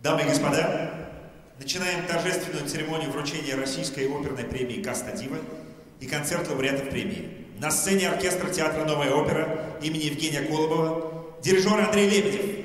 Дамы и господа, начинаем торжественную церемонию вручения Российской оперной премии «Каста Дива» и концерт лауреатов премии. На сцене оркестр театра «Новая опера» имени Евгения Колобова, дирижер Андрей Лебедев.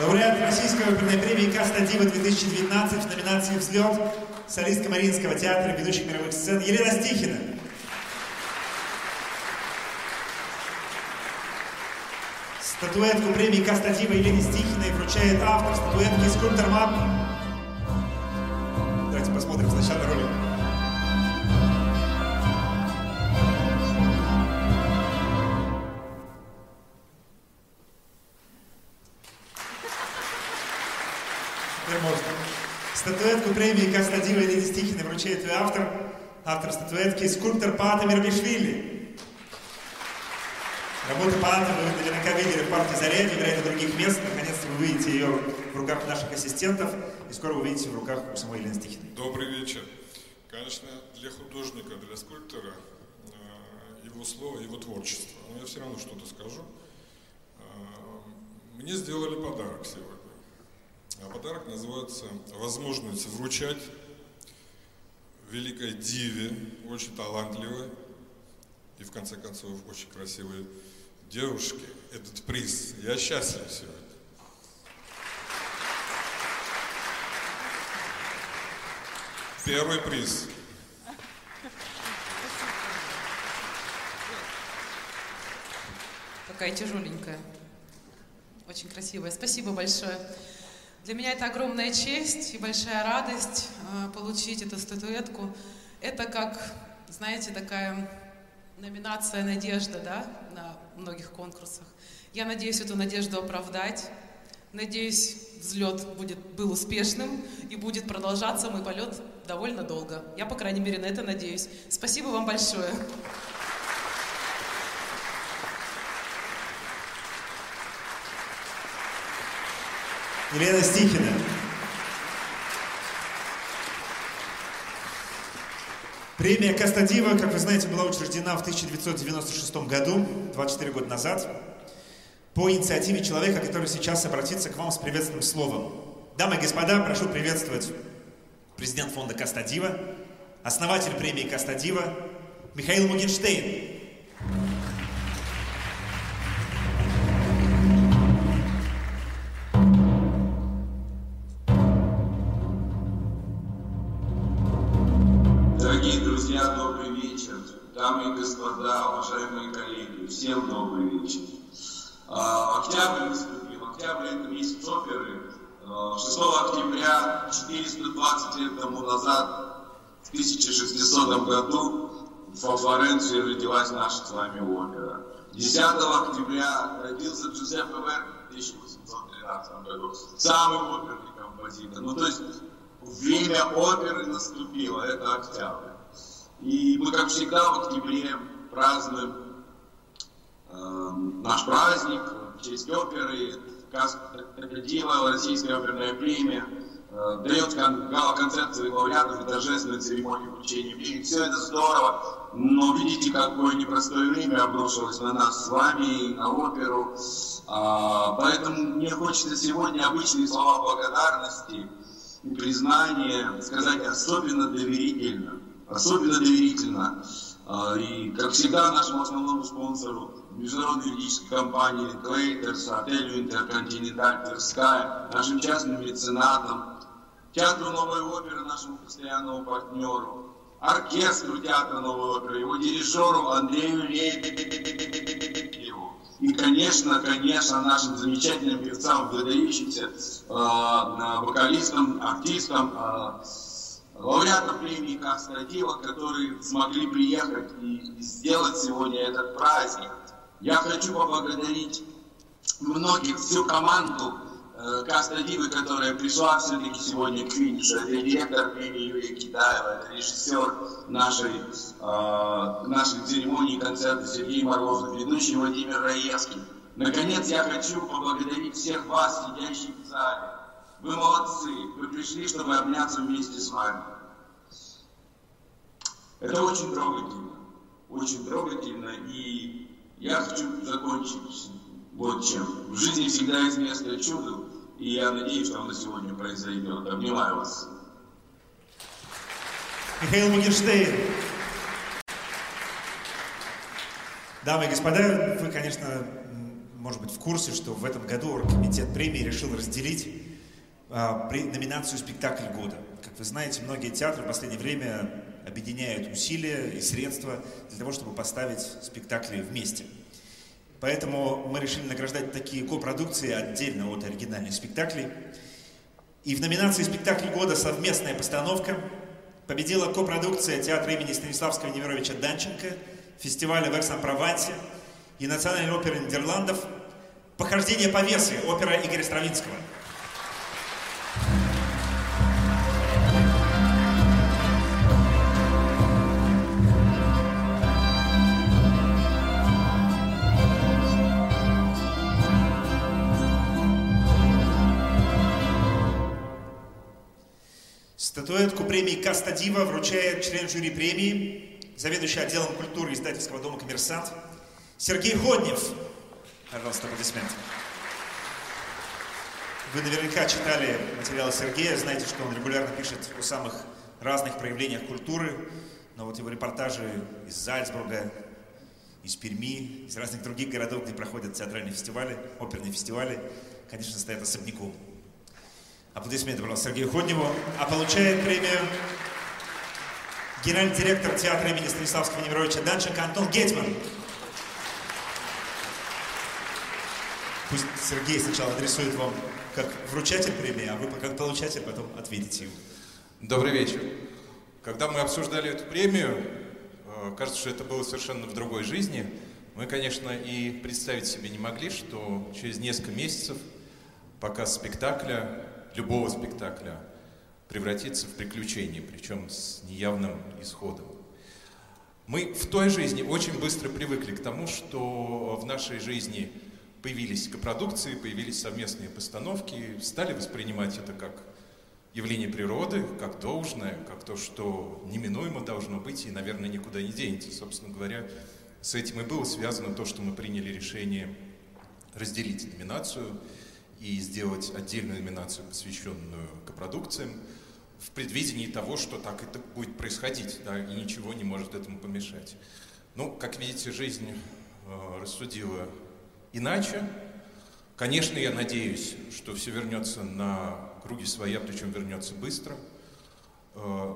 Лауреат Российской оперной премии «Каста Дива» 2019 в номинации «Взлет» солистка Мариинского театра, ведущих мировых сцен Елена Стихина. Статуэтку премии «Каста Дива» Елене Стихиной вручает автор статуэтки скульптор Мап. Давайте посмотрим сначала ролик. Статуэтку премии Кастадива Елене Стихиной вручает ее автор, автор статуэтки, скульптор Паата Мирбишвили. Работу Паата вы наверняка видели в парке Зарядье, в ряде других мест. Наконец-то вы увидите ее в руках наших ассистентов, и скоро увидите в руках у самой Елены Стихиной. Добрый вечер. Конечно, для художника, для скульптора э, его слово, его творчество. Но я все равно что-то скажу. Э, мне сделали подарок сегодня. А подарок называется «Возможность вручать великой диве, очень талантливой и, в конце концов, очень красивой девушке этот приз. Я счастлив сегодня. Первый приз. Такая тяжеленькая. Очень красивая. Спасибо большое. Для меня это огромная честь и большая радость э, получить эту статуэтку. Это как, знаете, такая номинация «Надежда» да, на многих конкурсах. Я надеюсь эту надежду оправдать. Надеюсь, взлет будет, был успешным и будет продолжаться мой полет довольно долго. Я, по крайней мере, на это надеюсь. Спасибо вам большое. Елена Стихина. Премия Кастадива, как вы знаете, была учреждена в 1996 году, 24 года назад, по инициативе человека, который сейчас обратится к вам с приветственным словом. Дамы и господа, прошу приветствовать президент фонда Кастадива, основатель премии Кастадива Михаил Мугенштейн. Дамы и господа, уважаемые коллеги, всем добрый вечер. А, октябрь наступил, октябрь это месяц оперы. 6 а, октября, 420 лет тому назад, в 1600 году, во Флоренции родилась наша с вами опера. 10 октября родился Джузеппе Верди в 1813 году, самый оперный композитор. Ну, то есть время оперы наступило, это октябрь. И мы, как всегда, в октябре празднуем э, наш праздник в честь оперы. Дива, Российская оперная премия, э, дает гала-концерт своих лауреатов и торжественную церемонию вручения премии. Все это здорово, но видите, какое непростое время обрушилось на нас с вами, на оперу. А, поэтому мне хочется сегодня обычные слова благодарности и признания сказать особенно доверительно – особенно доверительно. А, и, как всегда, нашему основному спонсору, международной юридической компании Клейтерс, отелю Интерконтиненталь Тверская, нашим частным меценатам, театру Новой оперы, нашему постоянному партнеру, оркестру театра Новой оперы, его дирижеру Андрею Лебедеву. И, конечно, конечно, нашим замечательным певцам, выдающимся э, вокалистам, артистам, э, лауреатов премии Красная Дева, которые смогли приехать и сделать сегодня этот праздник. Я хочу поблагодарить многих, всю команду э, Красной Дивы, которая пришла все-таки сегодня к финишу. Это директор премии Юрия Китаева, это режиссер нашей, э, нашей церемонии концерта Сергей Морозов, ведущий Владимир Раевский. Наконец, я хочу поблагодарить всех вас, сидящих в зале. Вы молодцы, вы пришли, чтобы обняться вместе с вами. Это очень трогательно, очень трогательно, и я хочу закончить вот чем. В жизни всегда есть место чуду, и я надеюсь, что оно сегодня произойдет. Обнимаю вас. Михаил Мугенштейн. Дамы и господа, вы, конечно, может быть, в курсе, что в этом году Оргкомитет премии решил разделить при номинацию «Спектакль года». Как вы знаете, многие театры в последнее время объединяют усилия и средства для того, чтобы поставить спектакли вместе. Поэтому мы решили награждать такие копродукции отдельно от оригинальных спектаклей. И в номинации «Спектакль года. Совместная постановка» победила копродукция театра имени Станиславского Немировича Данченко, фестиваля в Эксан-Провансе и Национальной оперы Нидерландов «Похождение по весу» опера Игоря Стравинского – Статуэтку премии Каста Дива вручает член жюри премии, заведующий отделом культуры издательского дома «Коммерсант» Сергей Ходнев. Пожалуйста, аплодисменты. Вы наверняка читали материалы Сергея, знаете, что он регулярно пишет о самых разных проявлениях культуры, но вот его репортажи из Зальцбурга, из Перми, из разных других городов, где проходят театральные фестивали, оперные фестивали, конечно, стоят особняком. Аплодисменты, пожалуйста, Сергею Ходневу. А получает премию генеральный директор театра имени Станиславского Немировича Данченко Антон Гетман. Пусть Сергей сначала адресует вам как вручатель премии, а вы как получатель потом ответите ему. Добрый вечер. Когда мы обсуждали эту премию, э, кажется, что это было совершенно в другой жизни. Мы, конечно, и представить себе не могли, что через несколько месяцев показ спектакля любого спектакля превратится в приключение, причем с неявным исходом. Мы в той жизни очень быстро привыкли к тому, что в нашей жизни появились копродукции, появились совместные постановки, стали воспринимать это как явление природы, как должное, как то, что неминуемо должно быть и, наверное, никуда не денется. Собственно говоря, с этим и было связано то, что мы приняли решение разделить номинацию – и сделать отдельную номинацию, посвященную копродукциям, в предвидении того, что так это будет происходить, да, и ничего не может этому помешать. Ну, как видите, жизнь э, рассудила иначе. Конечно, я надеюсь, что все вернется на круги своя, причем вернется быстро. Э,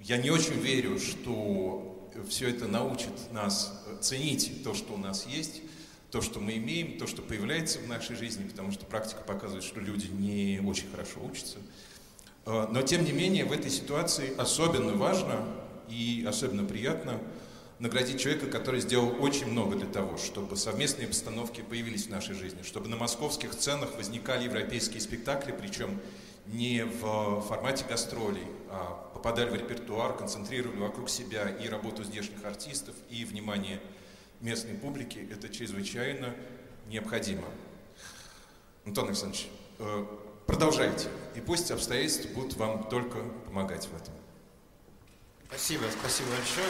я не очень верю, что все это научит нас ценить то, что у нас есть, то, что мы имеем, то, что появляется в нашей жизни, потому что практика показывает, что люди не очень хорошо учатся. А, но, тем не менее, в этой ситуации особенно важно и особенно приятно наградить человека, который сделал очень много для того, чтобы совместные постановки появились в нашей жизни, чтобы на московских сценах возникали европейские спектакли, причем не в формате гастролей, а попадали в репертуар, концентрировали вокруг себя и работу здешних артистов, и внимание местной публике это чрезвычайно необходимо. Антон Александрович, э, продолжайте, и пусть обстоятельства будут вам только помогать в этом. Спасибо, спасибо большое.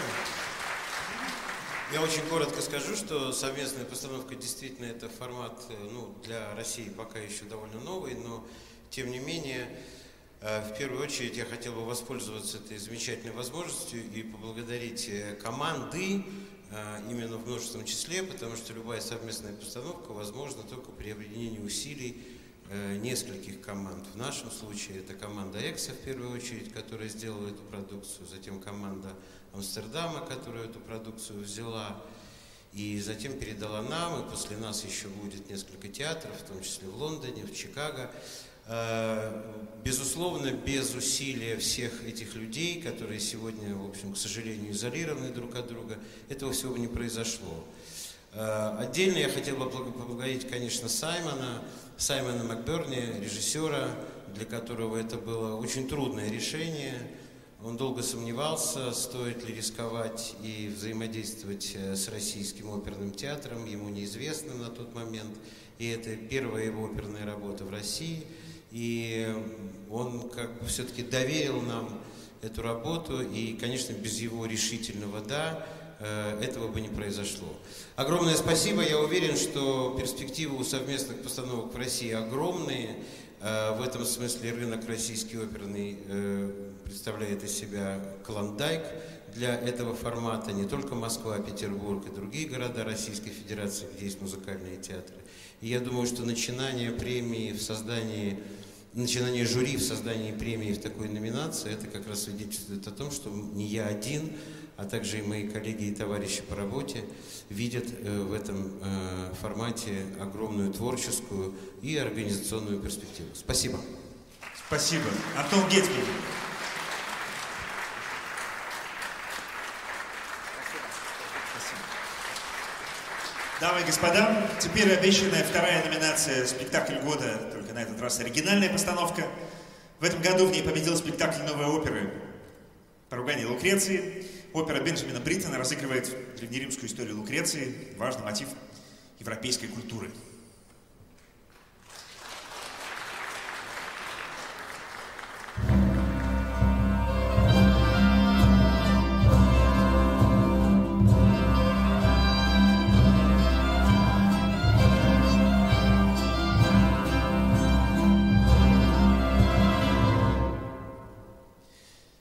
Я очень коротко скажу, что совместная постановка действительно это формат э, ну, для России пока еще довольно новый, но тем не менее, э, в первую очередь я хотел бы воспользоваться этой замечательной возможностью и поблагодарить команды, именно в множественном числе, потому что любая совместная постановка возможна только при объединении усилий э, нескольких команд. В нашем случае это команда Экса в первую очередь, которая сделала эту продукцию, затем команда Амстердама, которая эту продукцию взяла и затем передала нам, и после нас еще будет несколько театров, в том числе в Лондоне, в Чикаго. Э, безусловно, без усилия всех этих людей, которые сегодня, в общем, к сожалению, изолированы друг от друга, этого всего не произошло. Э, отдельно я хотел бы поблагодарить, конечно, Саймона, Саймона Макберни, режиссера, для которого это было очень трудное решение. Он долго сомневался, стоит ли рисковать и взаимодействовать э, с Российским оперным театром, ему неизвестно на тот момент. И это первая его оперная работа в России – и он как бы все-таки доверил нам эту работу, и, конечно, без его решительного «да» э, этого бы не произошло. Огромное спасибо. Я уверен, что перспективы у совместных постановок в России огромные. Э, в этом смысле рынок российский оперный э, представляет из себя клондайк, для этого формата не только Москва, Петербург и другие города Российской Федерации, где есть музыкальные театры. И я думаю, что начинание премии в создании, начинание жюри в создании премии в такой номинации, это как раз свидетельствует о том, что не я один, а также и мои коллеги и товарищи по работе видят э, в этом э, формате огромную творческую и организационную перспективу. Спасибо. Спасибо. Антон Гетькин. Дамы и господа, теперь обещанная вторая номинация «Спектакль года», только на этот раз оригинальная постановка. В этом году в ней победил спектакль новой оперы «Поругание Лукреции». Опера Бенджамина Бриттона разыгрывает древнеримскую историю Лукреции, важный мотив европейской культуры.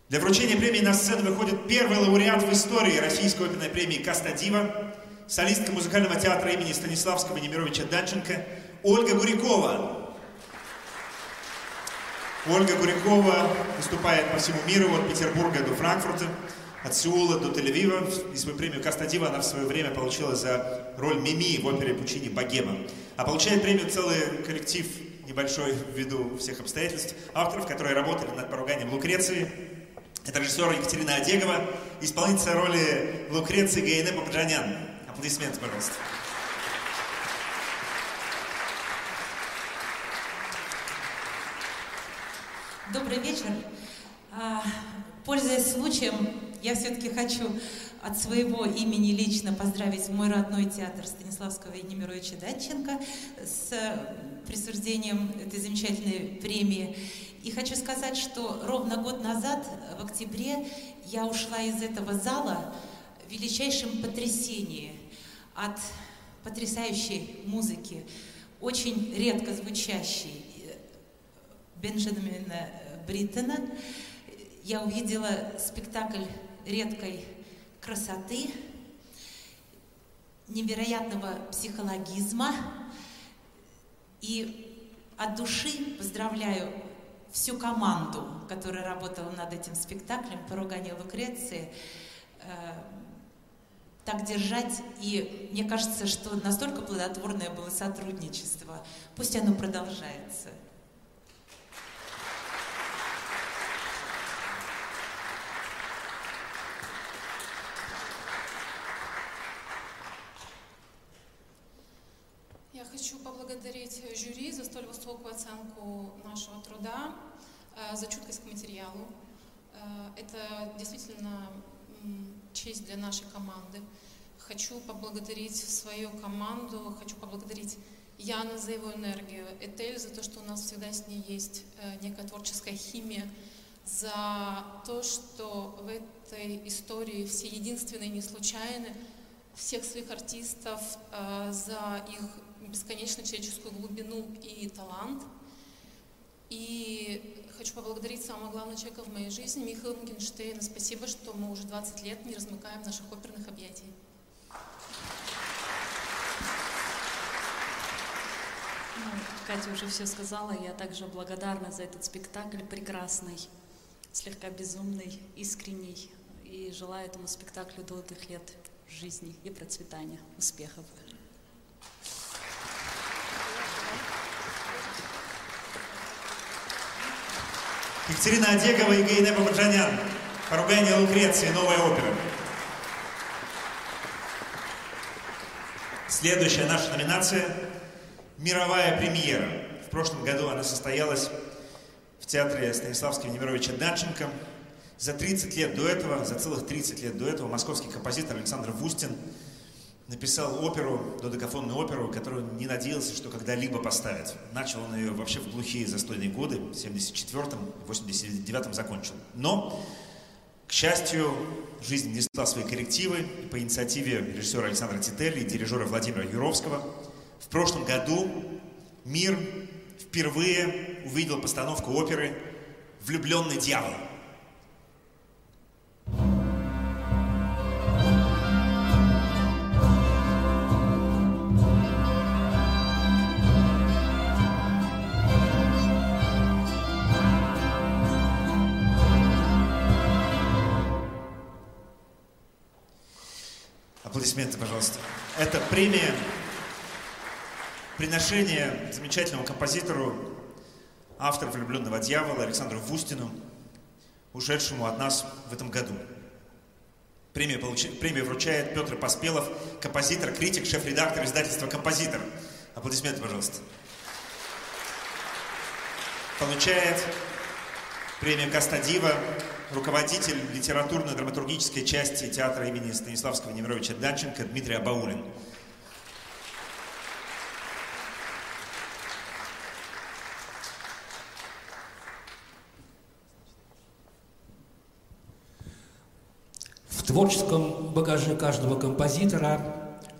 Для вручения премии на сцену выходит первый лауреат в истории Российской оперной премии «Каста Дива», солистка музыкального театра имени Станиславского Немировича Данченко Ольга Гурякова. Ольга Гурякова выступает по всему миру, от Петербурга до Франкфурта, от Сеула до Тель-Авива. И свою премию «Каста Дива» она в свое время получила за роль Мими в опере Пучини «Богема». А получает премию целый коллектив небольшой ввиду всех обстоятельств, авторов, которые работали над поруганием Лукреции, это режиссер Екатерина Одегова, исполнительница роли Лукреции Гайне Бабаджанян. Аплодисменты, пожалуйста. Добрый вечер. А, пользуясь случаем, я все-таки хочу от своего имени лично поздравить мой родной театр Станиславского и Немировича Данченко с присуждением этой замечательной премии. И хочу сказать, что ровно год назад, в октябре, я ушла из этого зала в величайшем потрясении от потрясающей музыки, очень редко звучащей Бенджамина Бриттона. Я увидела спектакль редкой красоты, невероятного психологизма. И от души поздравляю всю команду, которая работала над этим спектаклем «Поругание Лукреции», э, так держать. И мне кажется, что настолько плодотворное было сотрудничество. Пусть оно продолжается. Я хочу поблагодарить жюри за столь высокую оценку труда, э, за чуткость к материалу. Э, это действительно честь для нашей команды. Хочу поблагодарить свою команду, хочу поблагодарить Яна за его энергию, Этель за то, что у нас всегда с ней есть э, некая творческая химия, за то, что в этой истории все единственные не случайны, всех своих артистов за их бесконечно человеческую глубину и талант. И хочу поблагодарить самого главного человека в моей жизни, Михаила Мугенштейна. Спасибо, что мы уже 20 лет не размыкаем наших оперных объятий. Ну, Катя уже все сказала. Я также благодарна за этот спектакль прекрасный, слегка безумный, искренний. И желаю этому спектаклю долгих лет жизни и процветания, успехов. Екатерина Одегова и Гейне Бабаджанян. Поругание Лукреции. Новая опера. Следующая наша номинация – мировая премьера. В прошлом году она состоялась в театре Станиславского Немировича Данченко. За 30 лет до этого, за целых 30 лет до этого московский композитор Александр Вустин написал оперу, додекафонную оперу, которую не надеялся, что когда-либо поставит. Начал он ее вообще в глухие застойные годы, в 74-м, 89-м закончил. Но, к счастью, жизнь внесла свои коррективы, и по инициативе режиссера Александра Тителли и дирижера Владимира Юровского в прошлом году мир впервые увидел постановку оперы «Влюбленный дьявол». Аплодисменты, пожалуйста. Это премия, приношение замечательному композитору, автору «Влюбленного дьявола» Александру Вустину, ушедшему от нас в этом году. Премию, получ... Премию вручает Петр Поспелов, композитор, критик, шеф-редактор издательства «Композитор». Аплодисменты, пожалуйста. Получает премию Кастадива, руководитель литературно-драматургической части театра имени Станиславского Немировича Данченко Дмитрий Абаулин. В творческом багаже каждого композитора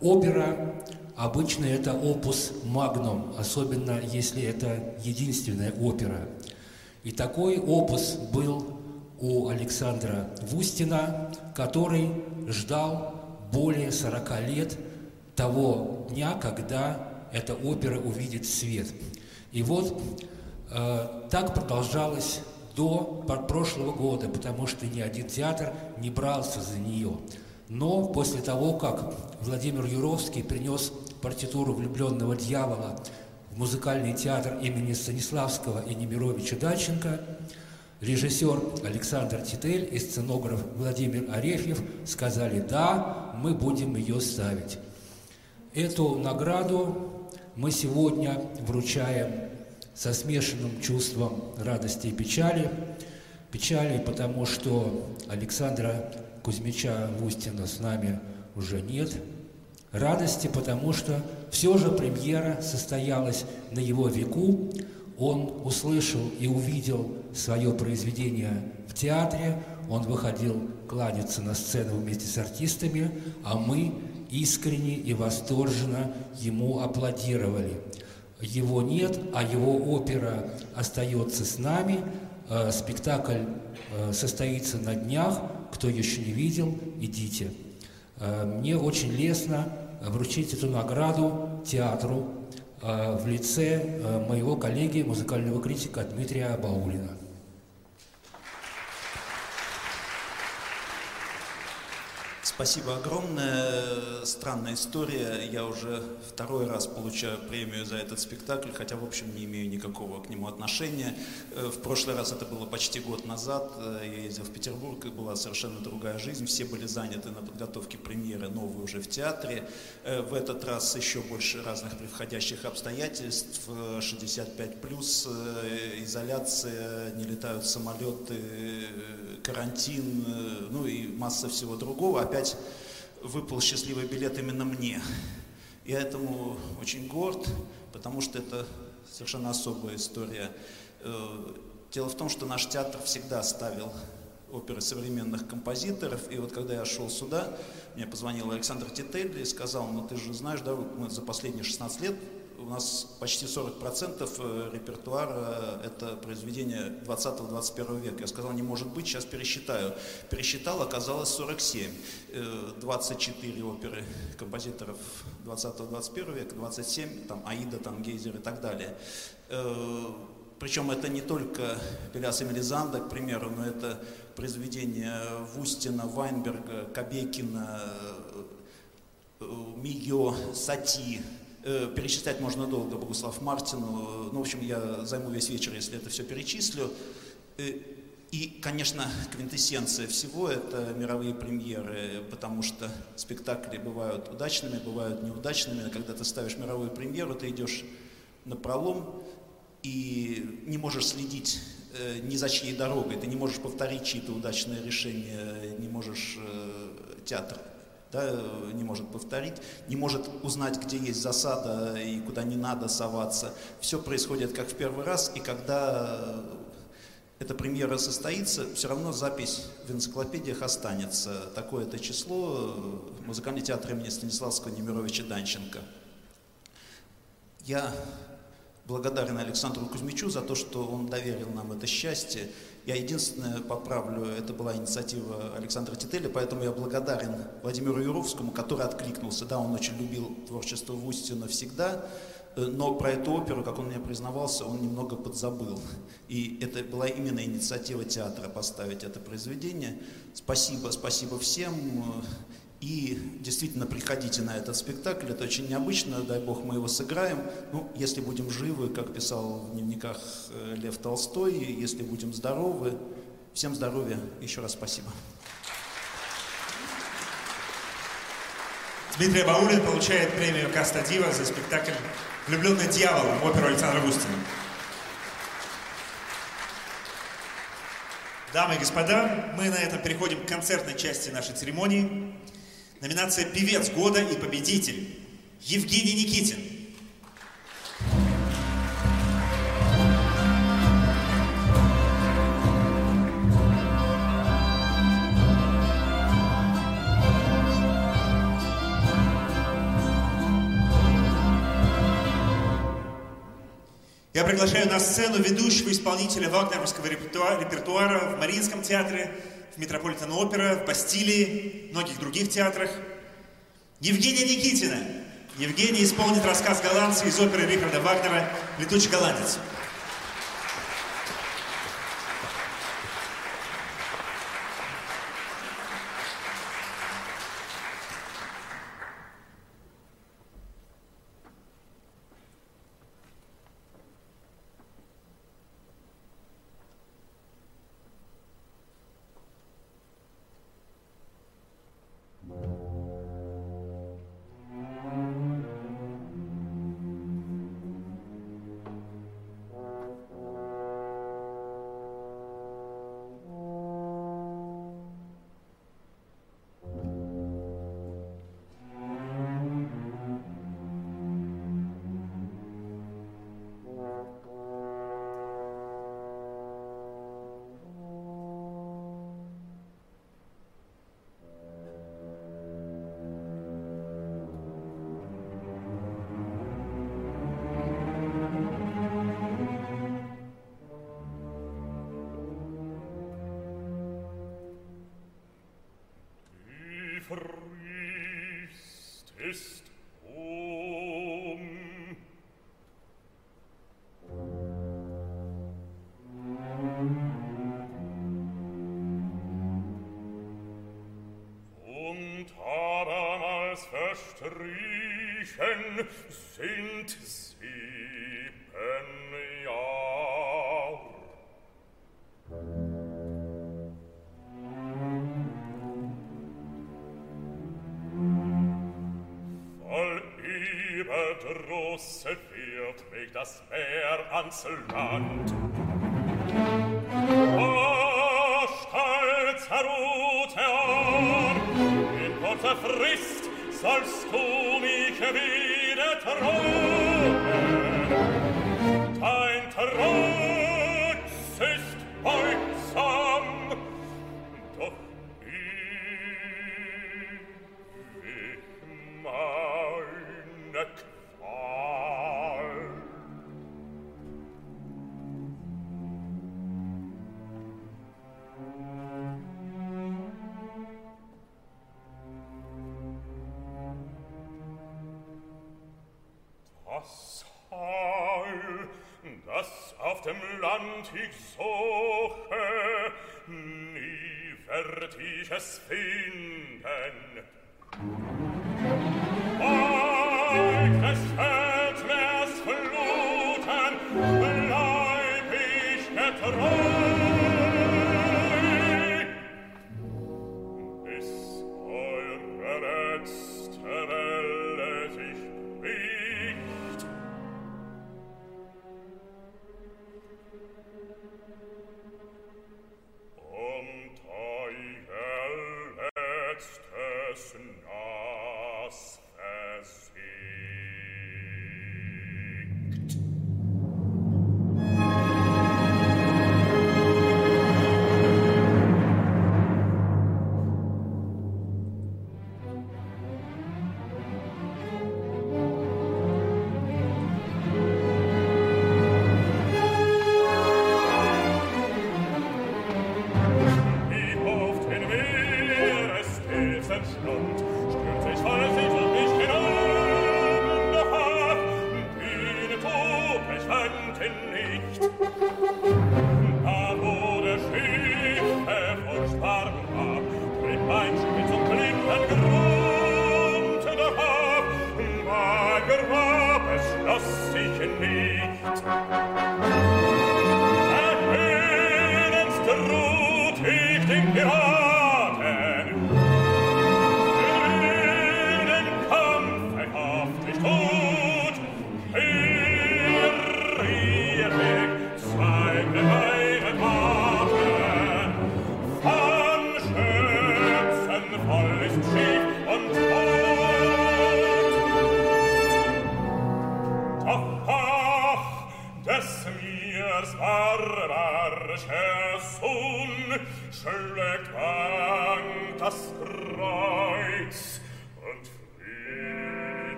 опера обычно это опус магнум, особенно если это единственная опера. И такой опус был у Александра Вустина, который ждал более 40 лет того дня, когда эта опера увидит свет. И вот э, так продолжалось до прошлого года, потому что ни один театр не брался за нее. Но после того, как Владимир Юровский принес партитуру «Влюбленного дьявола» музыкальный театр имени Станиславского и Немировича Даченко, режиссер Александр Титель и сценограф Владимир Арефьев сказали «Да, мы будем ее ставить». Эту награду мы сегодня вручаем со смешанным чувством радости и печали. Печали, потому что Александра Кузьмича Вустина с нами уже нет. Радости, потому что все же премьера состоялась на его веку. Он услышал и увидел свое произведение в театре, он выходил кланяться на сцену вместе с артистами, а мы искренне и восторженно ему аплодировали. Его нет, а его опера остается с нами. Э, спектакль э, состоится на днях. Кто еще не видел, идите. Э, мне очень лестно вручить эту награду театру в лице моего коллеги, музыкального критика Дмитрия Баулина. Спасибо огромное. Странная история. Я уже второй раз получаю премию за этот спектакль, хотя, в общем, не имею никакого к нему отношения. Э, в прошлый раз это было почти год назад. Э, я ездил в Петербург, и была совершенно другая жизнь. Все были заняты на подготовке премьеры, новой уже в театре. Э, в этот раз еще больше разных превходящих обстоятельств. 65 плюс, изоляция, не летают самолеты, карантин, ну и масса всего другого. Опять опять выпал счастливый билет именно мне. Я этому очень горд, потому что это совершенно особая история. Э, дело в том, что наш театр всегда ставил оперы современных композиторов. И вот когда я шел сюда, мне позвонил Александр Титель и сказал, ну ты же знаешь, да, мы за последние 16 лет у нас почти 40% э, репертуара – это произведения 20-21 века. Я сказал, не может быть, сейчас пересчитаю. Пересчитал, оказалось 47. 24 э, оперы композиторов 20-21 века, 27, там Аида, там Гейзер и так далее. Э, Причем это не только Пеляс и Мелизанда, к примеру, но это произведения Вустина, Вайнберга, Кобекина, Мигио, Сати, Э, перечислять можно долго Богуслав Мартину. Ну, в общем, я займу весь вечер, если это все перечислю. Э, и, конечно, квинтэссенция всего – это мировые премьеры, потому что спектакли бывают удачными, бывают неудачными. Когда ты ставишь мировую премьеру, ты идешь на пролом и не можешь следить э, ни за чьей дорогой, ты не можешь повторить чьи-то удачные решения, не можешь театр да, не может повторить, не может узнать, где есть засада и куда не надо соваться. Все происходит как в первый раз, и когда эта премьера состоится, все равно запись в энциклопедиях останется. Такое-то число музыкальный театр имени Станиславского Немировича Данченко. Я благодарен Александру Кузьмичу за то, что он доверил нам это счастье. Я единственное поправлю, это была инициатива Александра Тителя, поэтому я благодарен Владимиру Юровскому, который откликнулся. Да, он очень любил творчество Вустина всегда, э, но про эту оперу, как он мне признавался, он немного подзабыл. И это была именно инициатива театра поставить это произведение. Спасибо, спасибо всем. И действительно приходите на этот спектакль, это очень необычно, дай бог мы его сыграем. Ну, если будем живы, как писал в дневниках э, Лев Толстой, если будем здоровы. Всем здоровья, еще раз спасибо. Дмитрий Баулин получает премию Каста Дива за спектакль «Влюбленный дьявол» в оперу Александра Густина. Дамы и господа, мы на этом переходим к концертной части нашей церемонии. Номинация «Певец года» и победитель Евгений Никитин. Я приглашаю на сцену ведущего исполнителя вагнеровского репертуара, в Мариинском театре, в Метрополитен опера, в Бастилии, многих других театрах. Евгения Никитина. Евгений исполнит рассказ голландца из оперы Рихарда Вагнера «Летучий голландец». ich suche, nie werd ich es finden.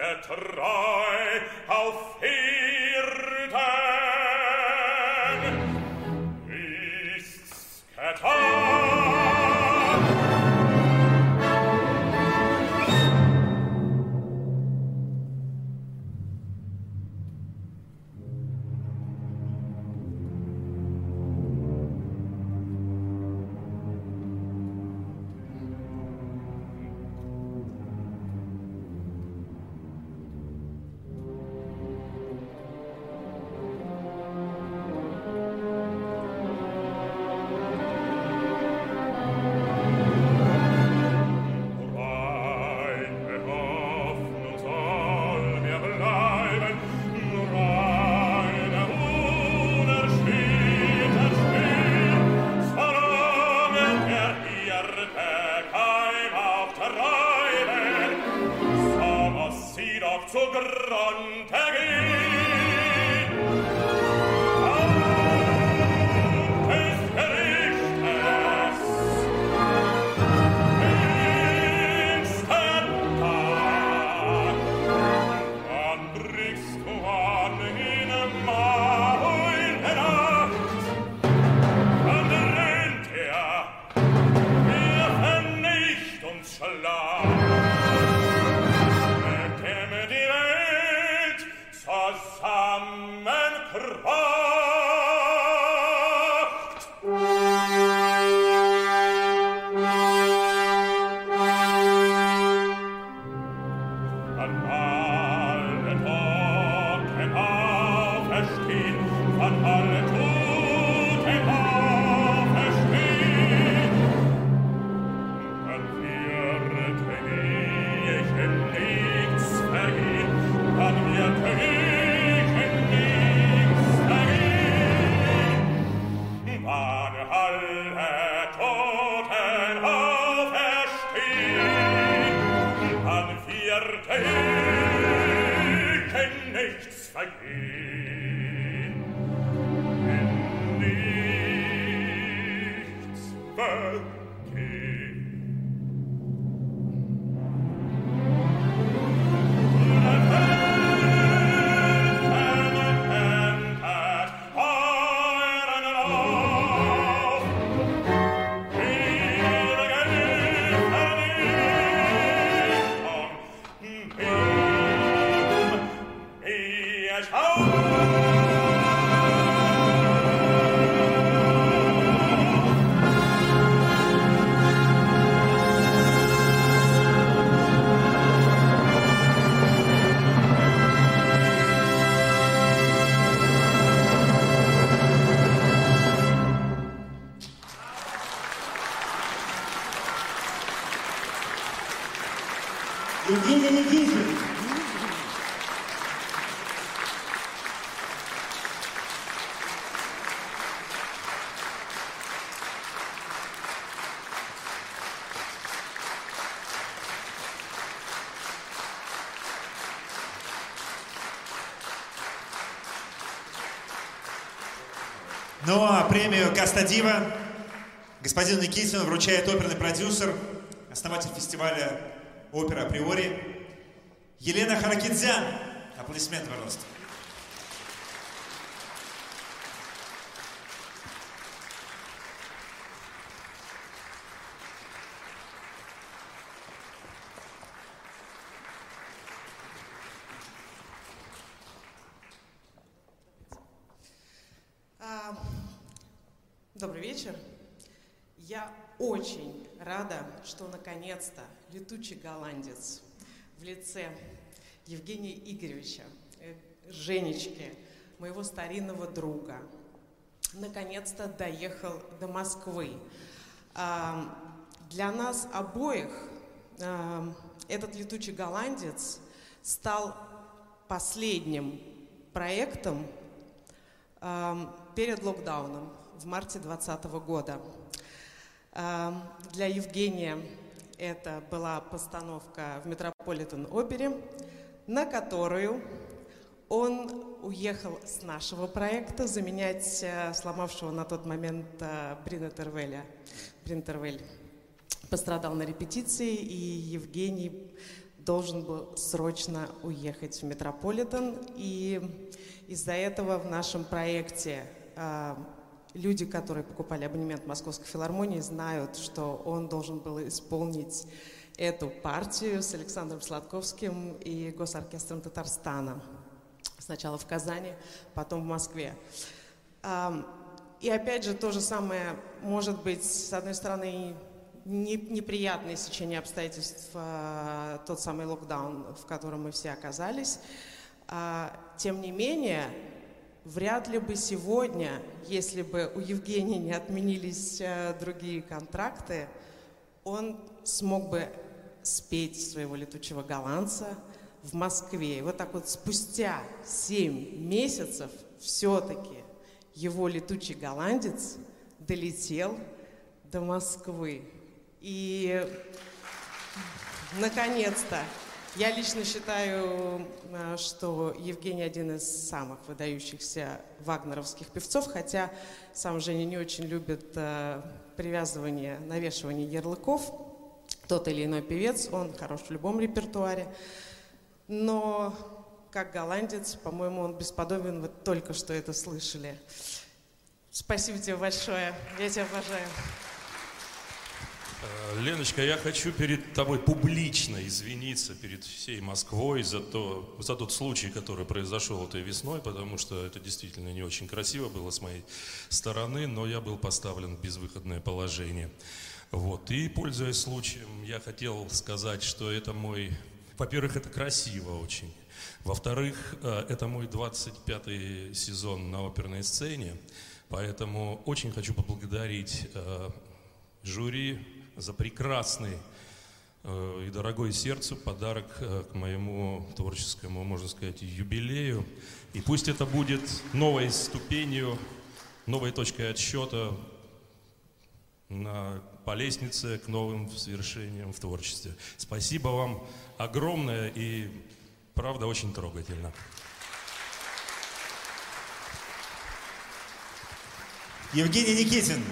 Ketterei auf Ewigkeit. Премию Каста Дива господину Никитину вручает оперный продюсер, основатель фестиваля опера априори Елена Харакидзян. Аплодисменты, пожалуйста. А, Добрый вечер. Я очень рада, что наконец-то летучий голландец в лице Евгения Игоревича, э, Женечки, моего старинного друга, наконец-то доехал до Москвы. А, Для нас обоих а, этот летучий голландец стал последним проектом а, перед локдауном в марте 2020 года. Для Евгения это была постановка в Метрополитен-опере, на которую он уехал с нашего проекта заменять э, сломавшего на тот момент э, Брина Тервеля. Брин Тервель пострадал на репетиции, и Евгений должен был срочно уехать в Метрополитен. И из-за этого в нашем проекте люди, которые покупали абонемент Московской филармонии, знают, что он должен был исполнить эту партию с Александром Сладковским и Госоркестром Татарстана. Сначала в Казани, потом в Москве. И опять же, то же самое может быть, с одной стороны, не- неприятное сечение обстоятельств, а, тот самый локдаун, в котором мы все оказались. А, Тем не менее, вряд ли бы сегодня, если бы у Евгения не отменились э, другие контракты, он смог бы спеть своего летучего голландца в Москве. И вот так вот спустя 7 месяцев все-таки его летучий голландец долетел до Москвы. И наконец-то я лично считаю, э, что Евгений один из самых выдающихся вагнеровских певцов, хотя сам Женя не очень любит э, привязывание, навешивание ярлыков. Тот или иной певец, он хорош в любом репертуаре. Но как голландец, по-моему, он бесподобен. Вы только что это слышали. Спасибо тебе большое. Я тебя обожаю. Э, Леночка, я хочу перед тобой публично извиниться перед всей Москвой за, то, за тот случай, который произошел этой весной, потому что это действительно не очень красиво было с моей стороны, но я был поставлен в безвыходное положение. Вот. И, пользуясь случаем, я хотел сказать, что это мой... Во-первых, это красиво очень. Во-вторых, э, это мой 25-й сезон на оперной сцене, поэтому очень хочу поблагодарить э, жюри за прекрасный э, и дорогой сердцу подарок к моему творческому, можно сказать, юбилею. И пусть это будет новой ступенью, новой точкой отсчета на, по лестнице к новым свершениям в творчестве. Спасибо вам огромное и правда очень трогательно. Евгений Никитин.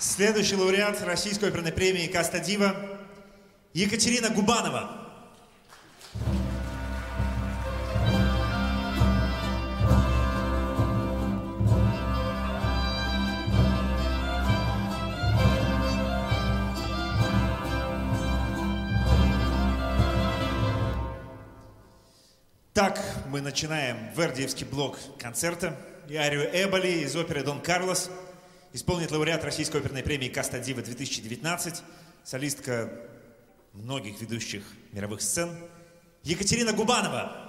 Следующий лауреат Российской оперной премии «Каста Дива» Екатерина Губанова. Так, мы начинаем Вердиевский блок концерта и арию Эболи из оперы «Дон Карлос». Исполнит лауреат Российской оперной премии «Каста Дива» 2019, солистка многих ведущих мировых сцен Екатерина Губанова.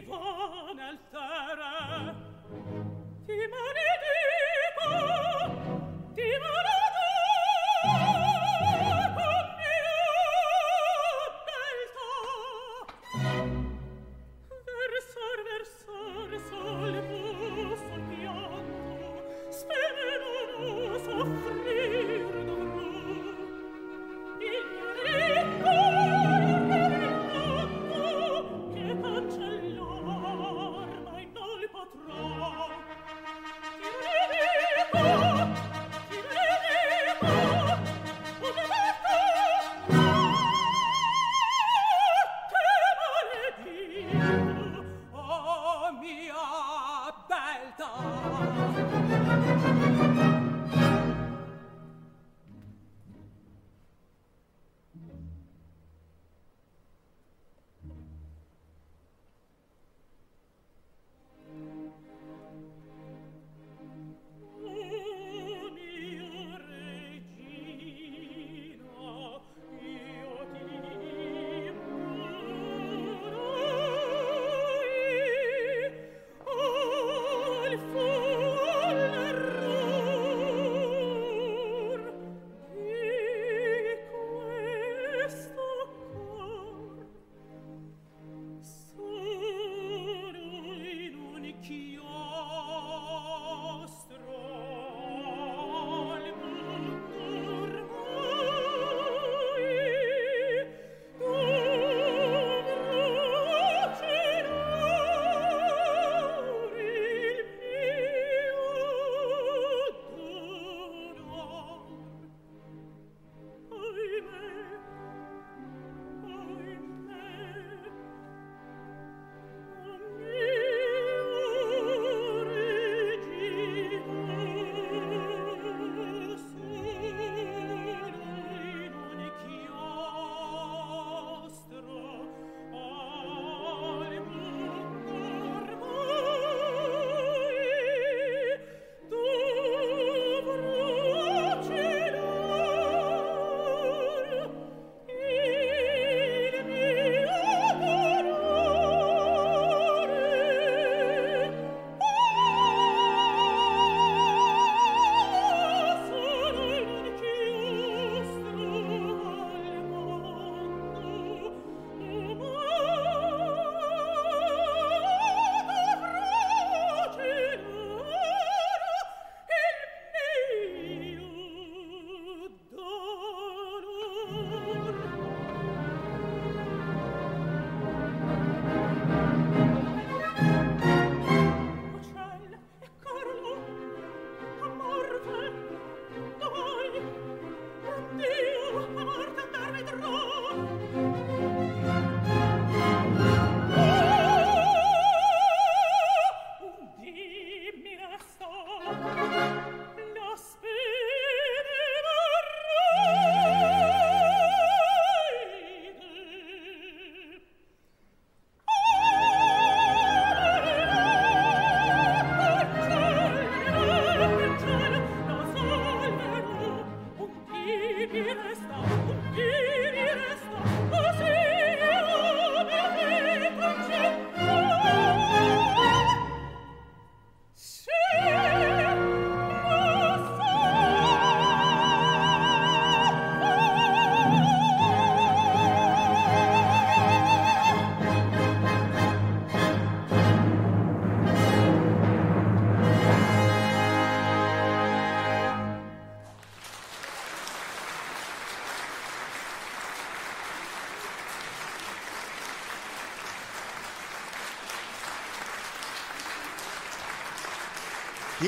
viva!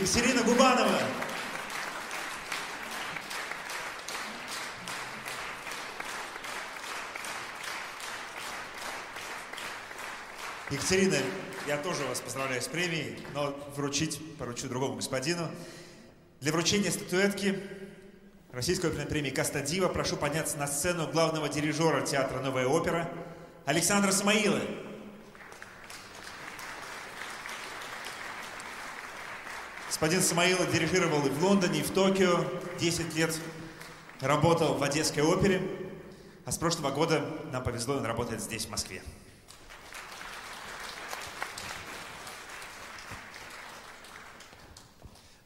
Екатерина Губанова. Екатерина, я тоже вас поздравляю с премией, но вручить поручу другому господину. Для вручения статуэтки Российской оперной премии «Каста Дива» прошу подняться на сцену главного дирижера театра «Новая опера» Александра Самоила. Господин Самоилов дирижировал и в Лондоне, и в Токио. 10 лет работал в Одесской опере. А с прошлого года нам повезло, он работает здесь, в Москве.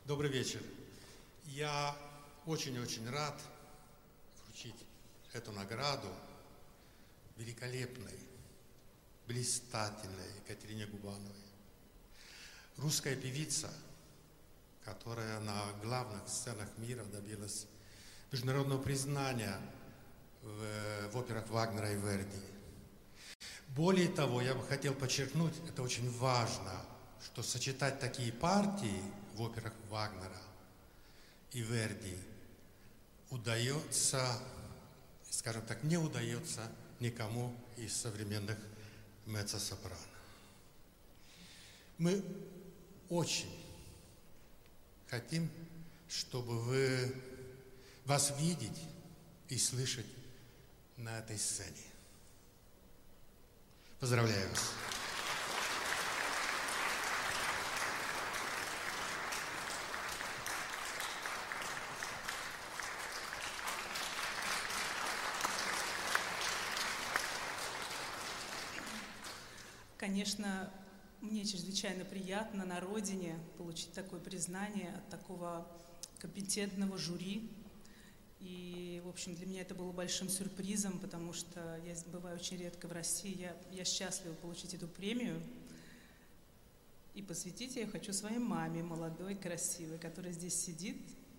Добрый вечер. Я очень-очень рад вручить эту награду великолепной, блистательной Екатерине Губановой. Русская певица, которая на главных сценах мира добилась международного признания в, в операх Вагнера и Верди. Более того, я бы хотел подчеркнуть, это очень важно, что сочетать такие партии в операх Вагнера и Верди удается, скажем так, не удается никому из современных меццо-сопрано. Мы очень хотим, чтобы вы, вас видеть и слышать на этой сцене. Поздравляю вас. Конечно, мне чрезвычайно приятно на родине получить такое признание от такого компетентного жюри. И, в общем, для меня это было большим сюрпризом, потому что я бываю очень редко в России. Я, я счастлива получить эту премию. И посвятить я хочу своей маме, молодой, красивой, которая здесь сидит,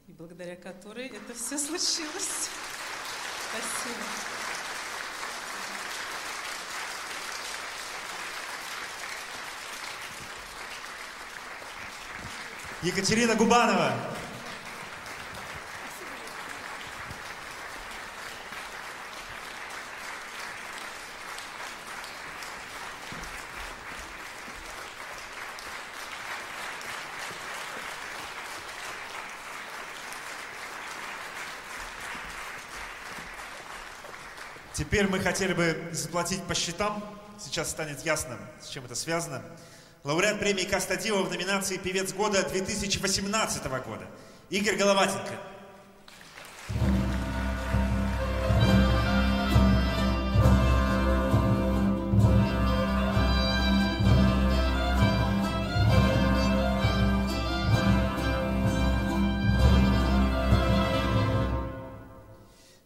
и благодаря которой это все случилось. Спасибо. Екатерина Губанова. Теперь мы хотели бы заплатить по счетам. Сейчас станет ясно, с чем это связано. Лауреат премии Кастадива в номинации «Певец года» 2018 года. Игорь Головатенко.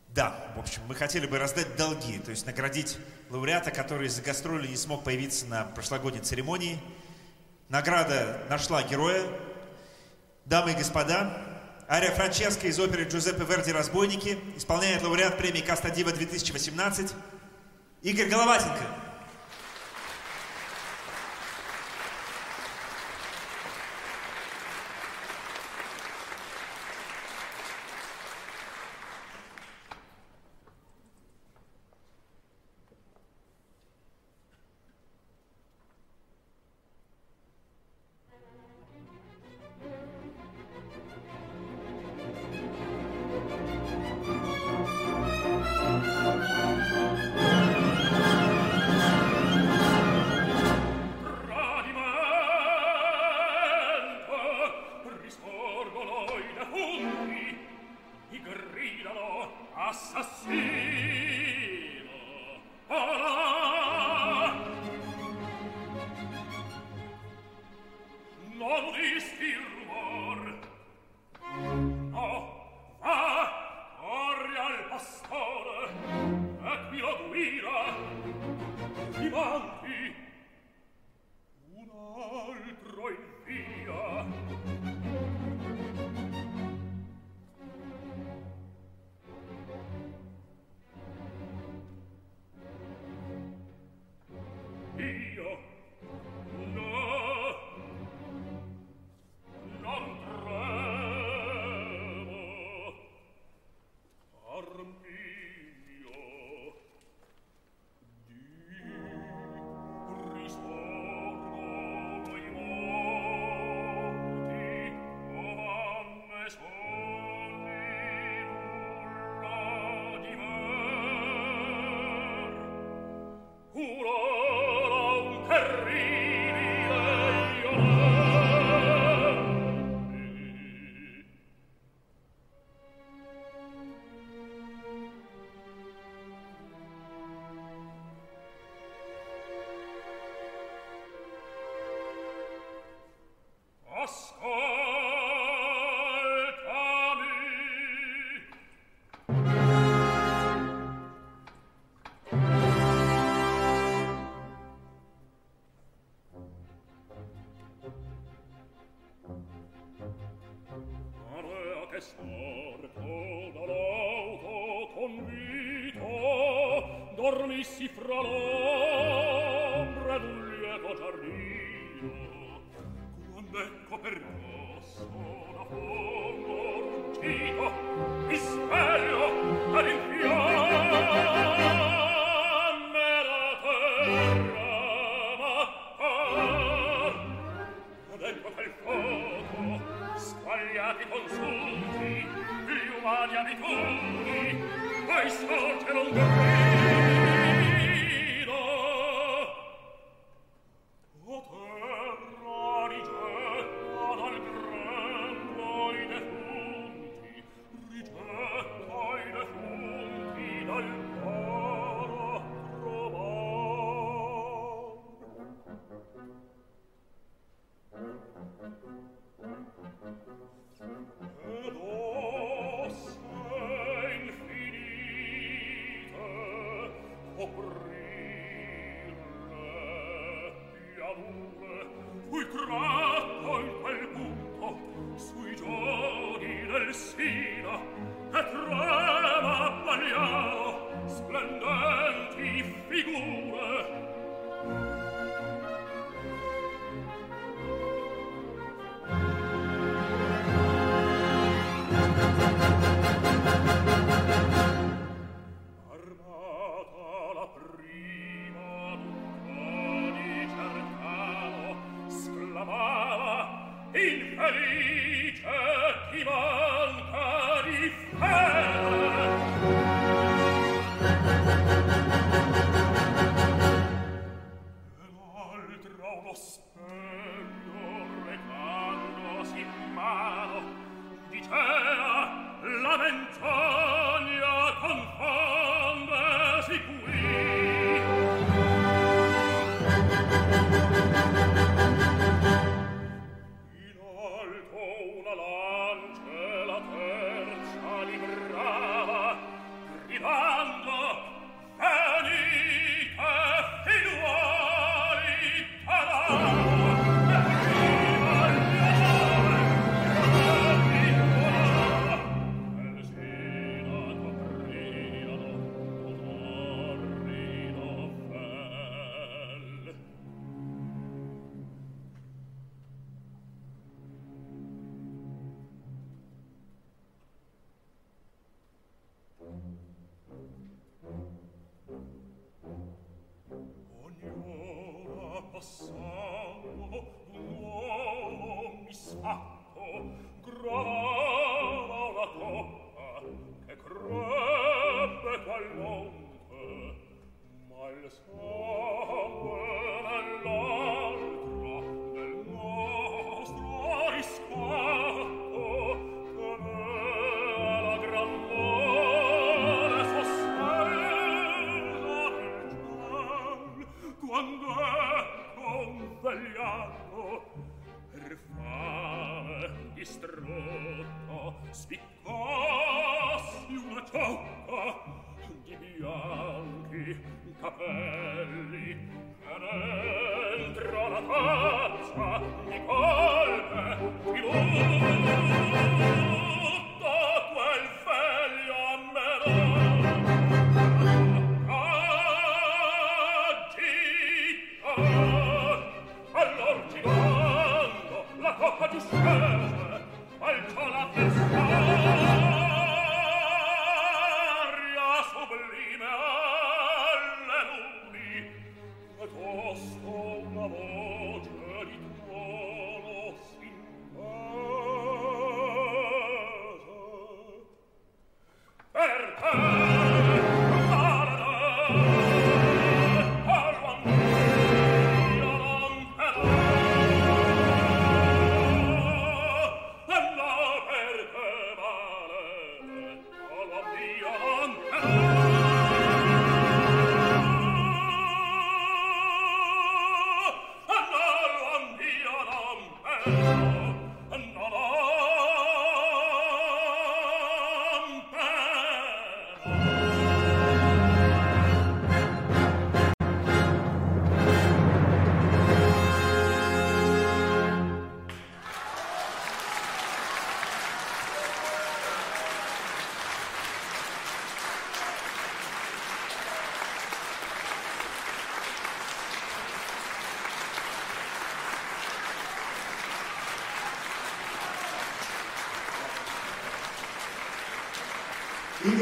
Да, в общем, мы хотели бы раздать долги, то есть наградить лауреата, который из-за гастроли не смог появиться на прошлогодней церемонии. Награда нашла героя. Дамы и господа, Ария Франческо из оперы Джузеппе Верди «Разбойники» исполняет лауреат премии Каста Дива 2018 Игорь Головатенко.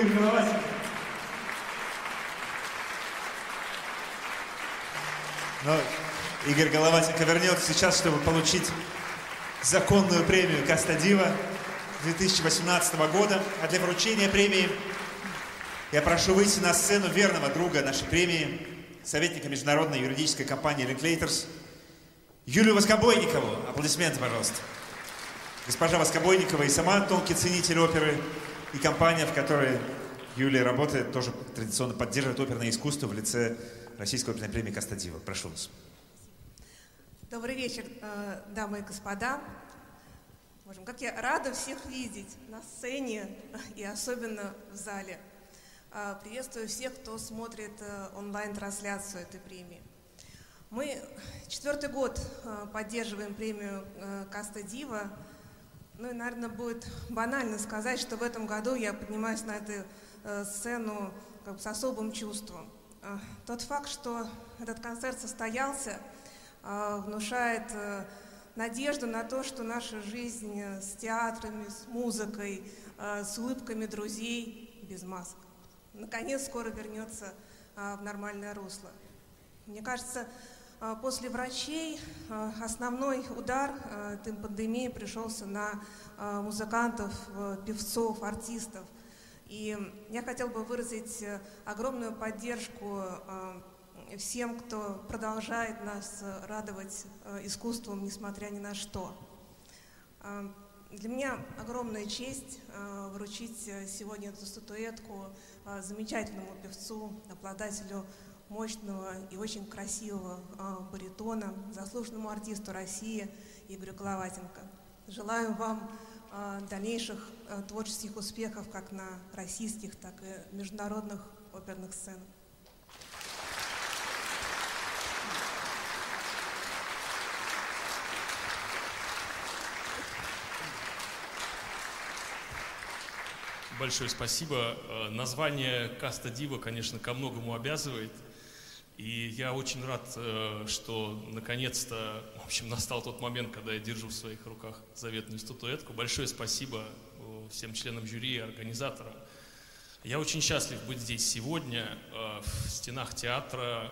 Головатенко. Но Игорь Головатенко вернется сейчас, чтобы получить законную премию Каста Дива 2018 года. А для вручения премии я прошу выйти на сцену верного друга нашей премии, советника международной юридической компании Linklaters, Юлию Воскобойникову. Аплодисменты, пожалуйста. Госпожа Воскобойникова и сама тонкий ценитель оперы, и компания, в которой Юлия работает, тоже традиционно поддерживает оперное искусство в лице Российской оперной премии Кастадива. Прошу вас. Добрый вечер, э, дамы и господа. Боже, как я рада всех видеть на сцене и особенно в зале. Э, приветствую всех, кто смотрит э, онлайн-трансляцию этой премии. Мы четвертый год поддерживаем премию Каста Дива. Ну и, наверное, будет банально сказать, что в этом году я поднимаюсь на эту сцену как бы с особым чувством. Тот факт, что этот концерт состоялся – внушает э, надежду на то, что наша жизнь э, с театрами, с музыкой, э, с улыбками друзей без масок, наконец скоро вернется в нормальное русло. Мне кажется, после врачей основной удар этой пандемии пришелся на музыкантов, певцов, артистов. И я хотела бы выразить огромную поддержку всем, кто продолжает нас э, радовать э, искусством, несмотря ни на что. Э, для меня огромная честь вручить сегодня эту статуэтку замечательному певцу, обладателю мощного и очень красивого баритона, заслуженному артисту России Игорю Головатенко. Желаю вам дальнейших творческих успехов как на российских, так и международных оперных сценах. Большое спасибо. Э, название Каста Дива, конечно, ко многому обязывает. И я очень рад, э, что наконец-то, в общем, настал тот момент, когда я держу в своих руках заветную статуэтку. Большое спасибо э, всем членам жюри и организаторам. Я очень счастлив быть здесь сегодня, в стенах театра,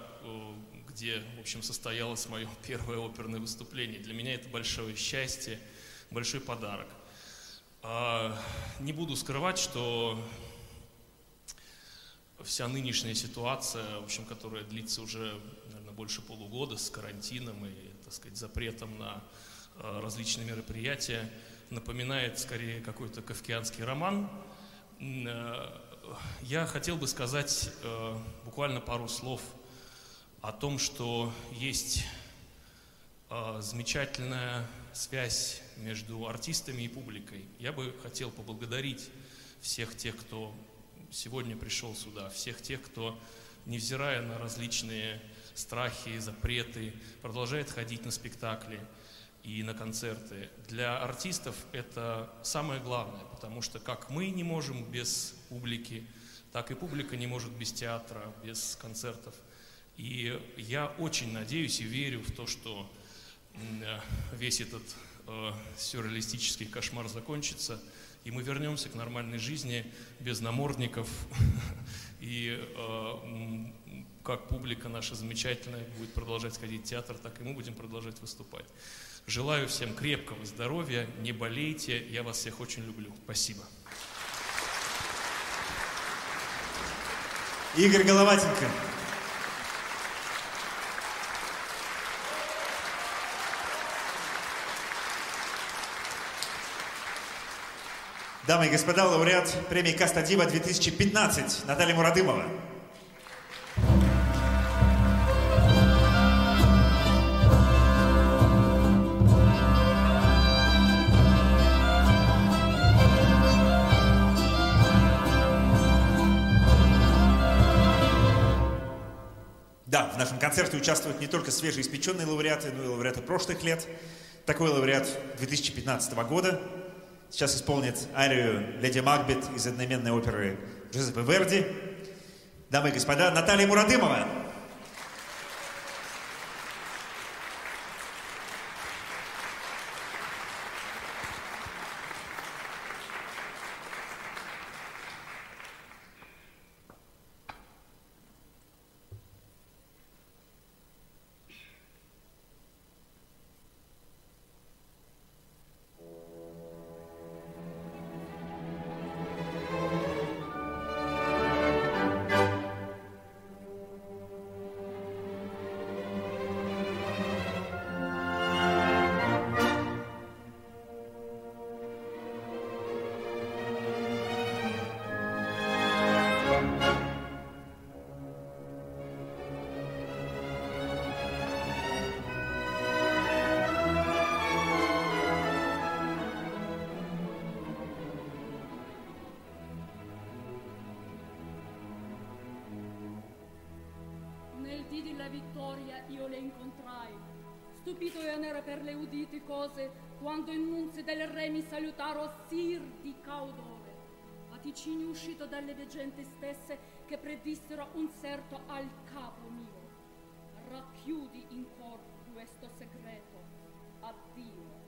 где, в общем, состоялось мое первое оперное выступление. Для меня это большое счастье, большой подарок. А, не буду скрывать, что вся нынешняя ситуация, в общем, которая длится уже, наверное, больше полугода с карантином и, так сказать, запретом на а, различные мероприятия, напоминает скорее какой-то кавкианский роман. А, я хотел бы сказать буквально пару слов о том, что есть замечательная связь между артистами и публикой. Я бы хотел поблагодарить всех тех, кто сегодня пришел сюда, всех тех, кто, невзирая на различные страхи, запреты, продолжает ходить на спектакли и на концерты. Для артистов это самое главное, потому что как мы не можем без публики, так и публика не может без театра, без концертов. И я очень надеюсь и верю в то, что э, весь этот э, сюрреалистический кошмар закончится, и мы вернемся к нормальной жизни без намордников. И э, как публика наша замечательная будет продолжать ходить в театр, так и мы будем продолжать выступать. Желаю всем крепкого здоровья, не болейте, я вас всех очень люблю. Спасибо. Игорь Головатенко. Дамы и господа, лауреат премии Каста Дива 2015 Наталья Мурадымова. Да, в нашем концерте участвуют не только свежеиспеченные лауреаты, но и лауреаты прошлых лет. Такой лауреат 2015 года сейчас исполнит арию «Леди Макбет» из одноименной оперы Джузеппе Верди. Дамы и господа, Наталья Мурадымова. Vidi la vittoria io le incontrai. Stupito io n'ero per le udite cose, quando in nunzi del re mi salutaro sir di caudore. A Ticini uscito dalle veggenti stesse che predissero un certo al capo mio. Racchiudi in cor questo segreto. Addio.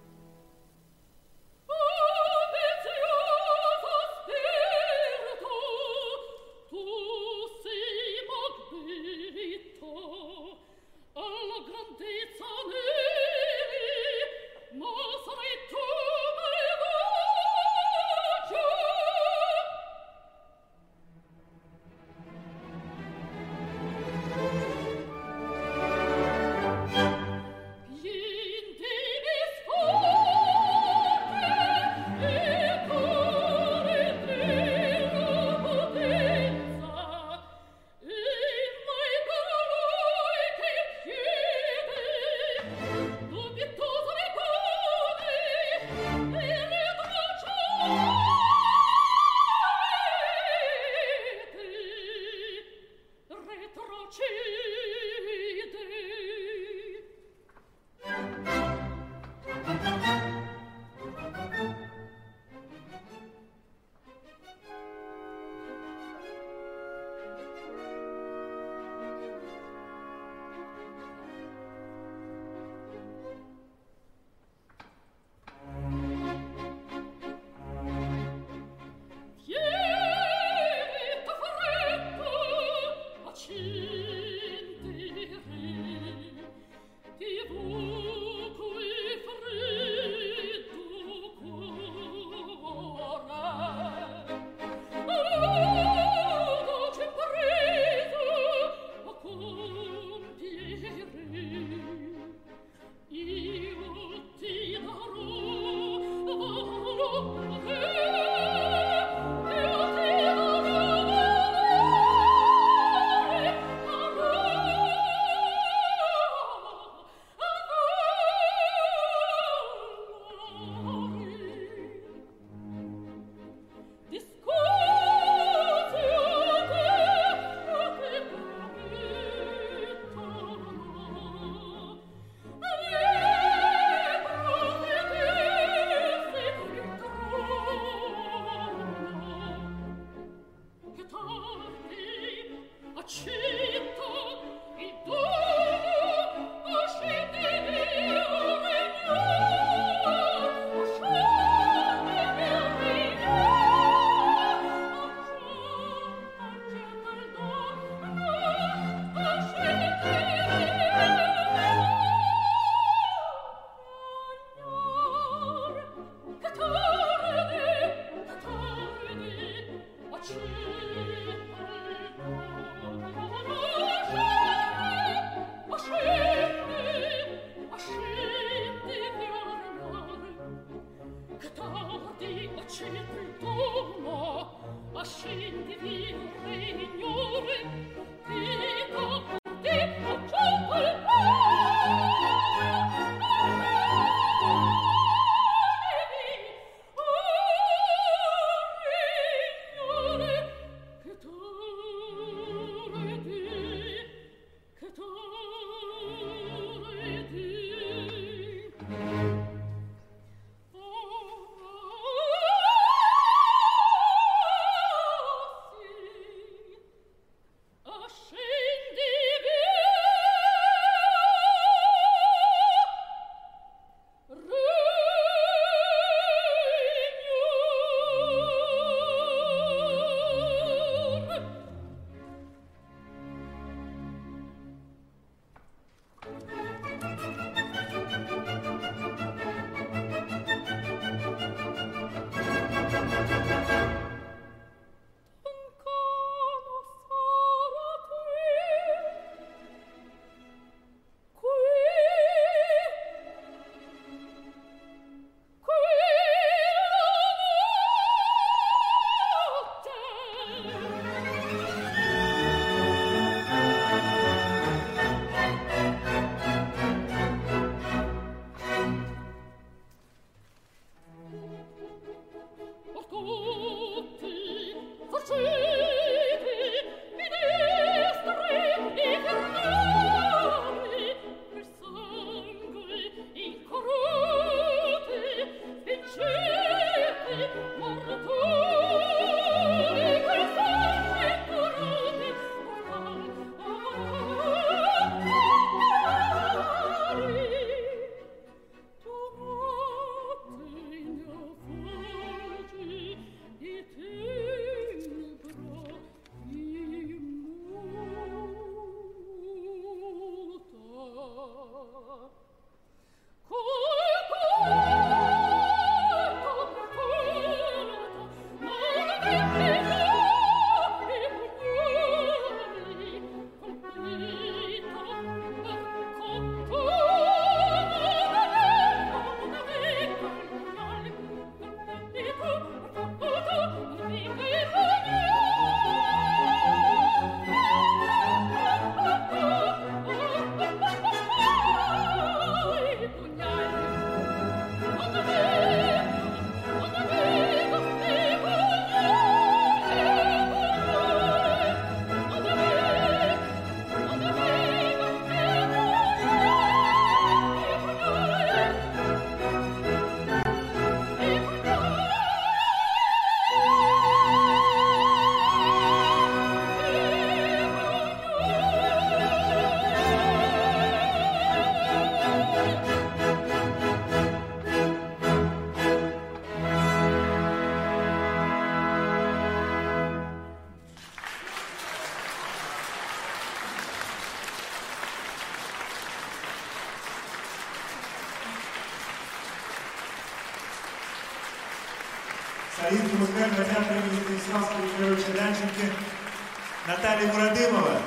Наталья Мурадымова.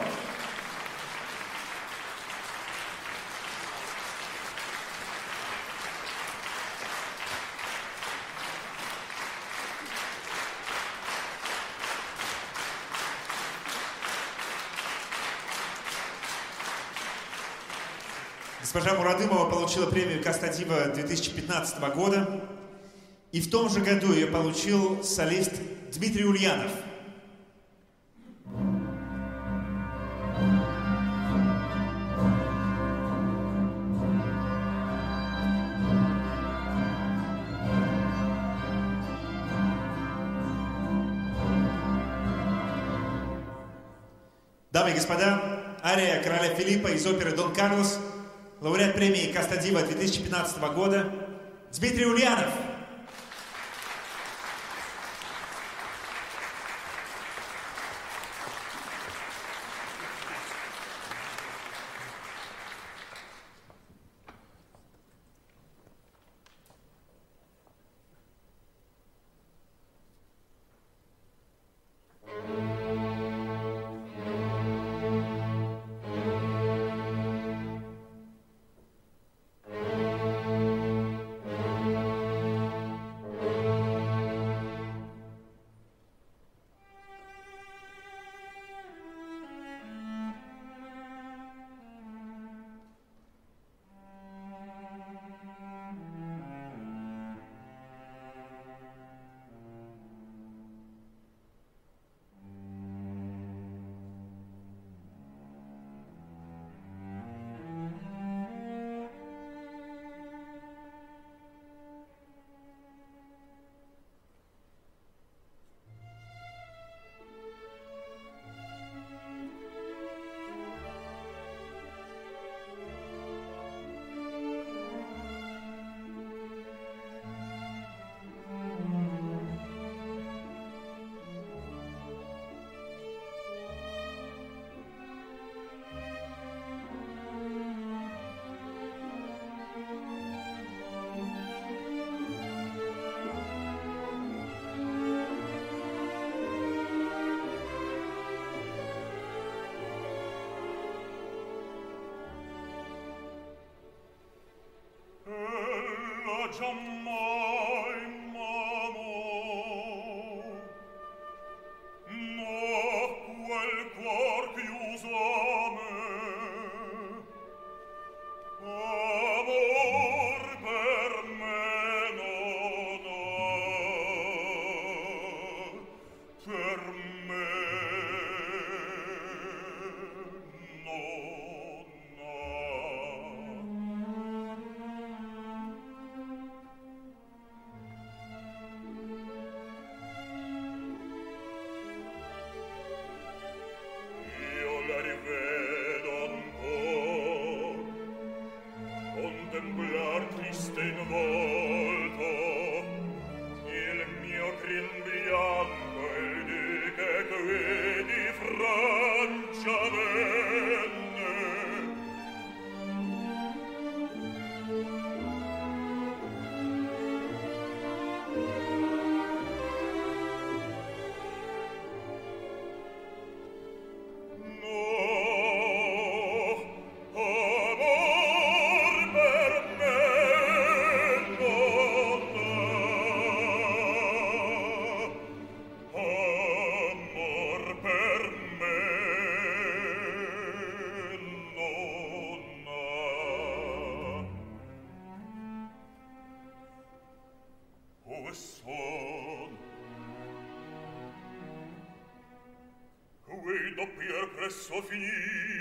Госпожа Мурадымова получила премию Кастадива 2015 года. И в том же году ее получил солист Дмитрий Ульянов. Филиппа из оперы «Дон Карлос», лауреат премии Кастадива 2015 года Дмитрий Ульянов – Facciamo doppier presso finir.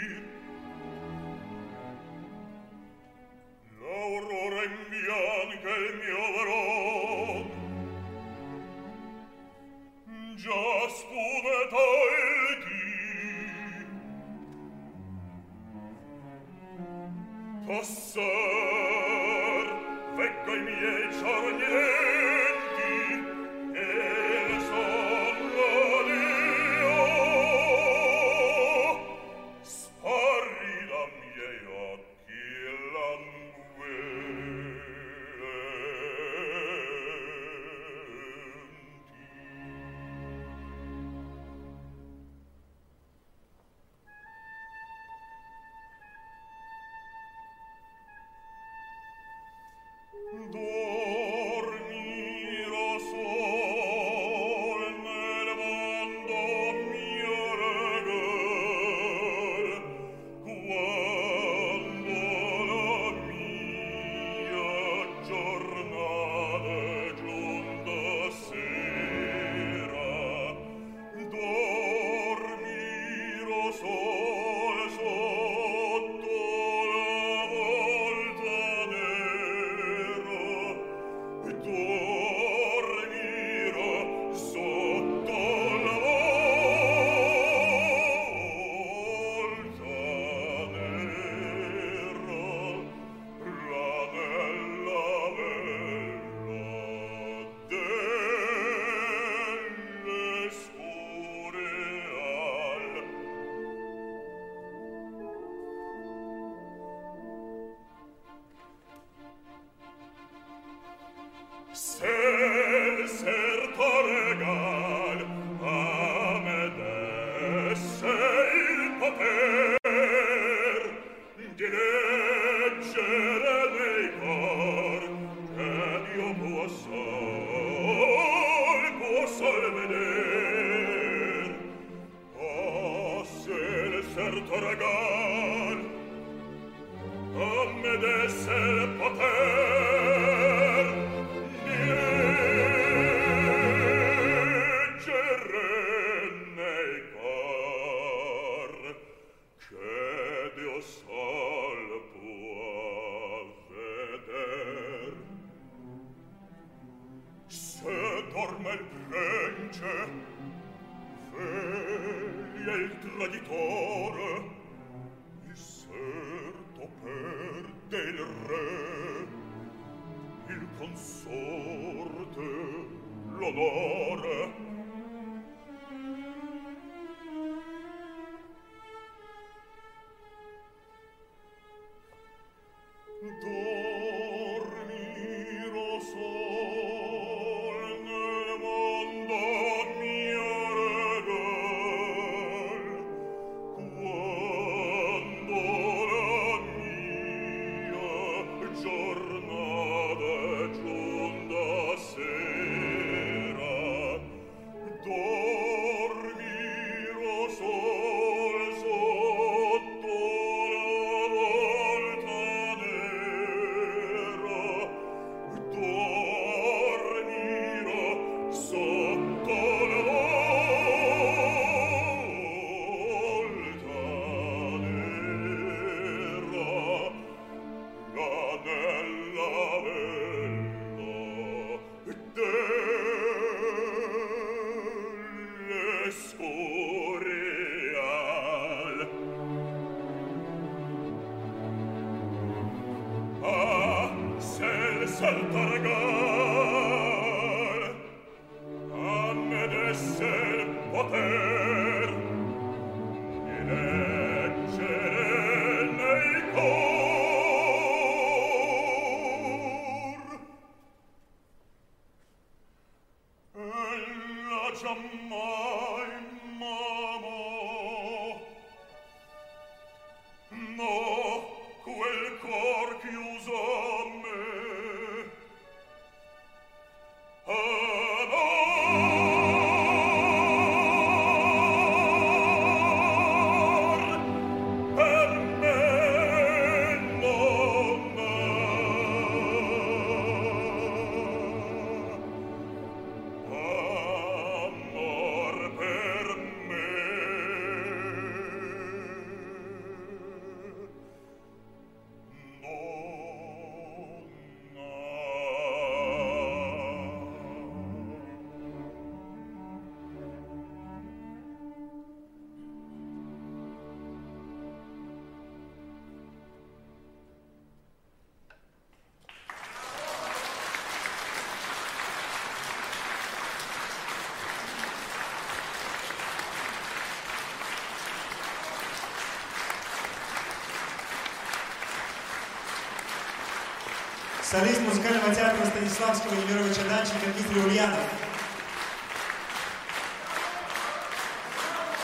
Солист музыкального театра Станиславского Немировича Данченко Дмитрий Ульянов.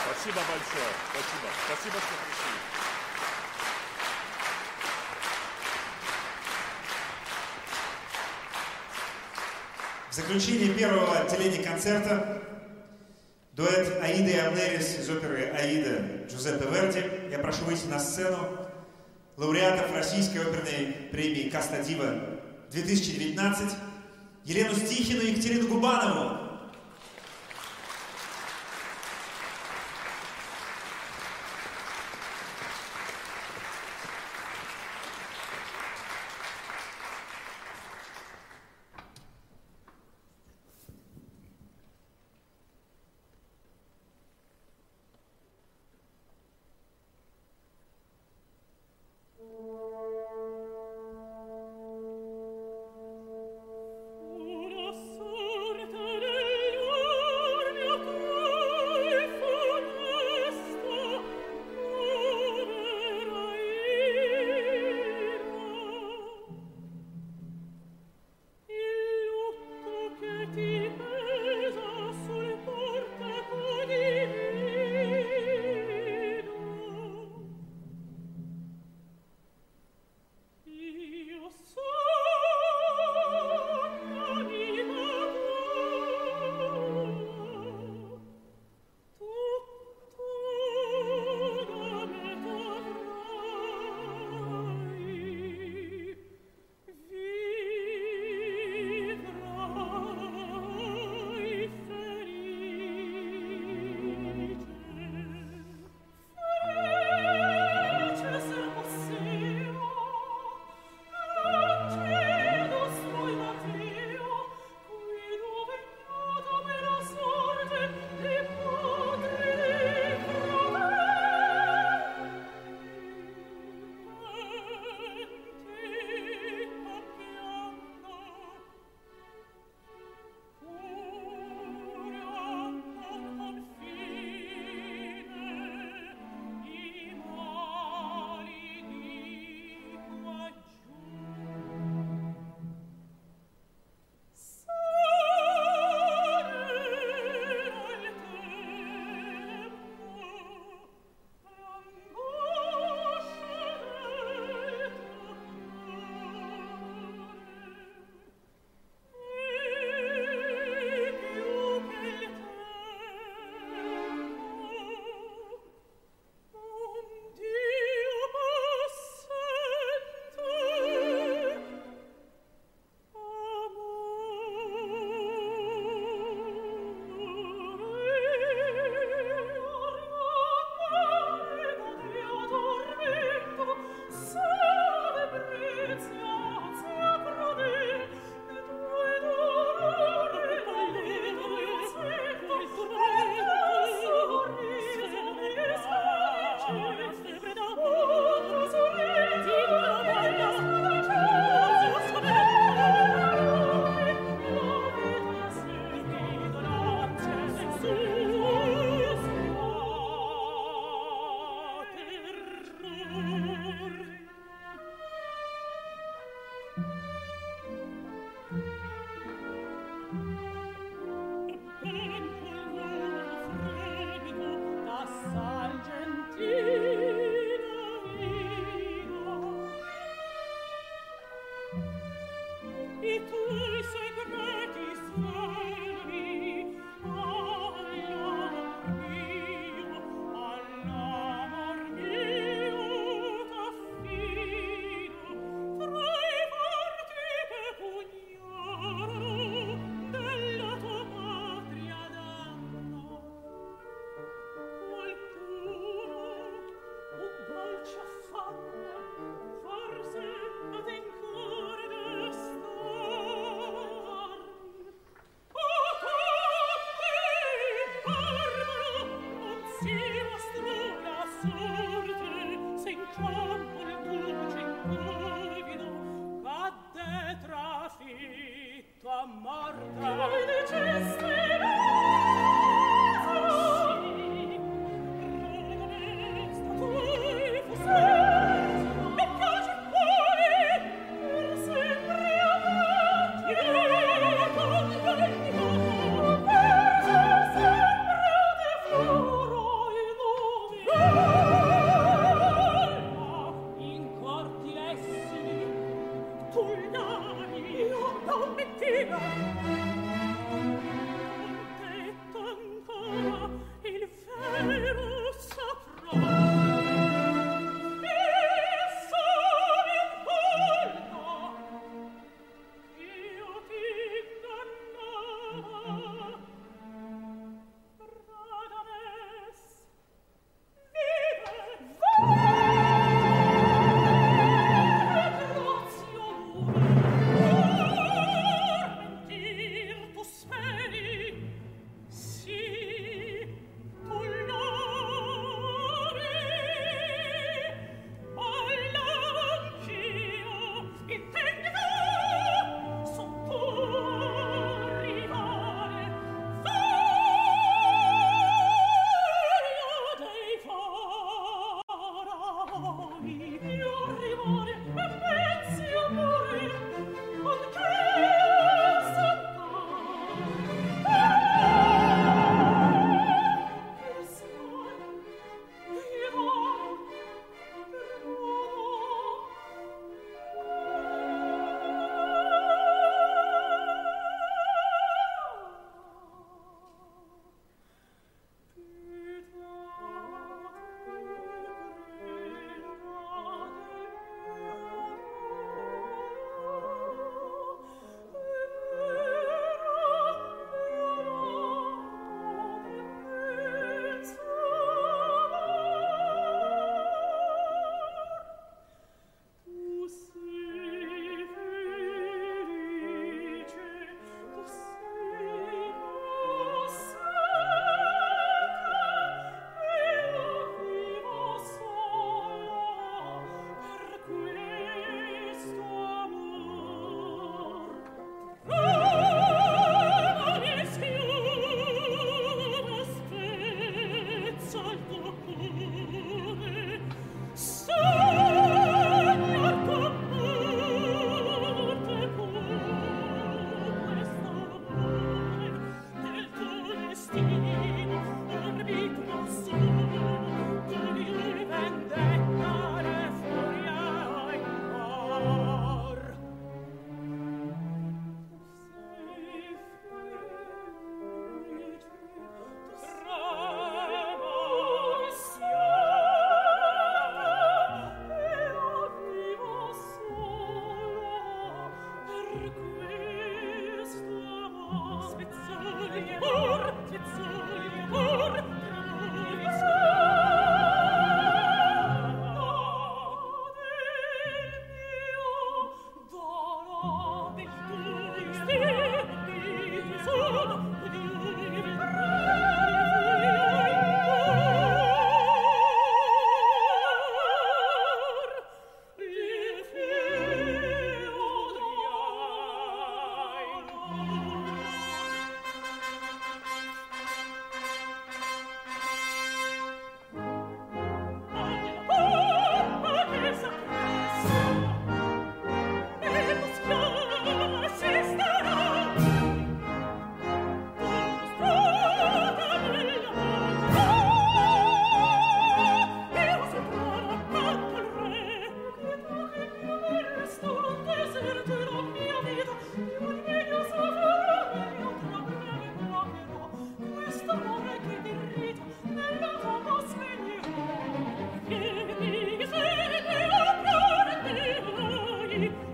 Спасибо большое. Спасибо. Спасибо, что пришли. В заключении первого отделения концерта дуэт Аида и Амнерис из оперы «Аида» Джузеппе Верди. Я прошу выйти на сцену лауреатов Российской оперной премии «Каста Дива» 2019 Елену Стихину и Екатерину Губанову.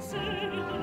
seven.